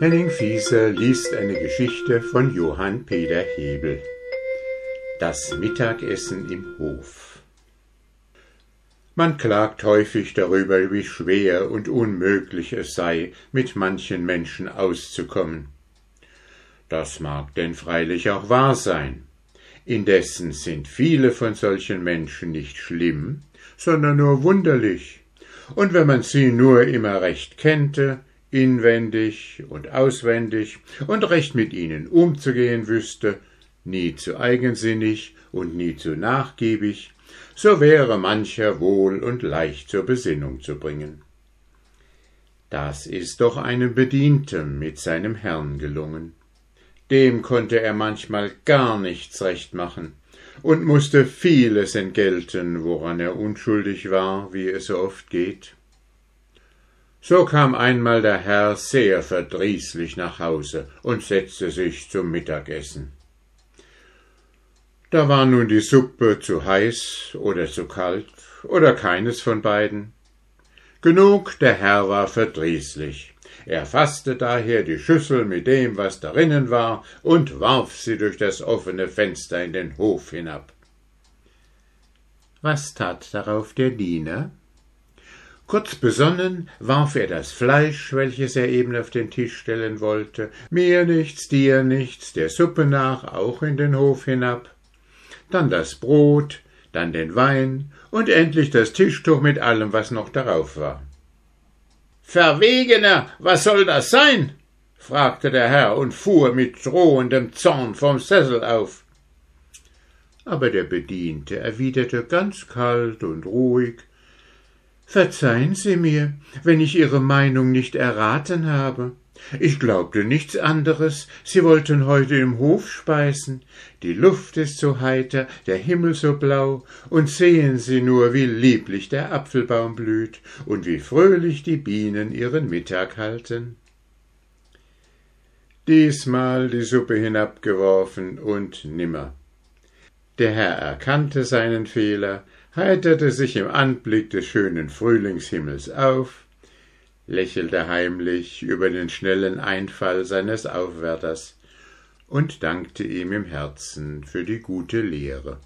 Henning Fieser liest eine Geschichte von Johann Peter Hebel. Das Mittagessen im Hof. Man klagt häufig darüber, wie schwer und unmöglich es sei, mit manchen Menschen auszukommen. Das mag denn freilich auch wahr sein. Indessen sind viele von solchen Menschen nicht schlimm, sondern nur wunderlich. Und wenn man sie nur immer recht kennte, inwendig und auswendig und recht mit ihnen umzugehen wüsste, nie zu eigensinnig und nie zu nachgiebig, so wäre mancher wohl und leicht zur Besinnung zu bringen. Das ist doch einem Bedienten mit seinem Herrn gelungen. Dem konnte er manchmal gar nichts recht machen und musste vieles entgelten, woran er unschuldig war, wie es so oft geht. So kam einmal der Herr sehr verdrießlich nach Hause und setzte sich zum Mittagessen. Da war nun die Suppe zu heiß oder zu kalt oder keines von beiden. Genug, der Herr war verdrießlich. Er fasste daher die Schüssel mit dem, was darinnen war, und warf sie durch das offene Fenster in den Hof hinab. Was tat darauf der Diener? Kurz besonnen warf er das Fleisch, welches er eben auf den Tisch stellen wollte, mir nichts, dir nichts, der Suppe nach auch in den Hof hinab, dann das Brot, dann den Wein und endlich das Tischtuch mit allem, was noch darauf war. Verwegener, was soll das sein? fragte der Herr und fuhr mit drohendem Zorn vom Sessel auf. Aber der Bediente erwiderte ganz kalt und ruhig Verzeihen Sie mir, wenn ich Ihre Meinung nicht erraten habe. Ich glaubte nichts anderes, Sie wollten heute im Hof speisen. Die Luft ist so heiter, der Himmel so blau, und sehen Sie nur, wie lieblich der Apfelbaum blüht und wie fröhlich die Bienen ihren Mittag halten. Diesmal die Suppe hinabgeworfen und nimmer. Der Herr erkannte seinen Fehler, heiterte sich im Anblick des schönen Frühlingshimmels auf, lächelte heimlich über den schnellen Einfall seines Aufwärters und dankte ihm im Herzen für die gute Lehre.